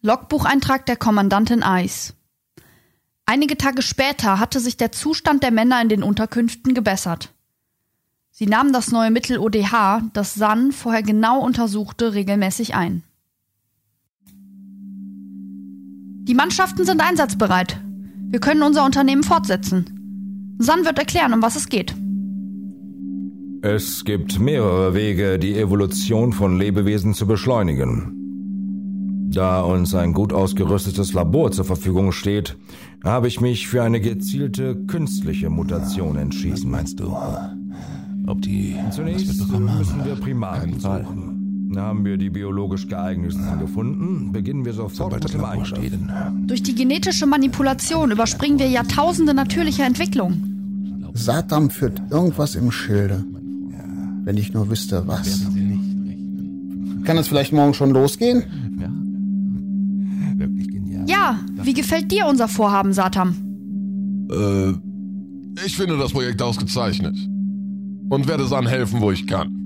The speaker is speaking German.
Logbucheintrag der Kommandantin Eis. Einige Tage später hatte sich der Zustand der Männer in den Unterkünften gebessert. Sie nahmen das neue Mittel ODH, das San vorher genau untersuchte, regelmäßig ein. Die Mannschaften sind einsatzbereit. Wir können unser Unternehmen fortsetzen. San wird erklären, um was es geht. Es gibt mehrere Wege, die Evolution von Lebewesen zu beschleunigen. Da uns ein gut ausgerüstetes Labor zur Verfügung steht, habe ich mich für eine gezielte künstliche Mutation entschieden. Was meinst du? Ob die Zunächst müssen wir Primaten suchen. Haben wir die biologisch geeignetsten gefunden, beginnen wir sofort Sobald das Labor steht. Durch die genetische Manipulation überspringen wir Jahrtausende natürlicher Entwicklung. Satam führt irgendwas im Schilde. Wenn ich nur wüsste, was. Kann es vielleicht morgen schon losgehen? Ja, wie gefällt dir unser Vorhaben, Satam? Äh, ich finde das Projekt ausgezeichnet. Und werde San helfen, wo ich kann.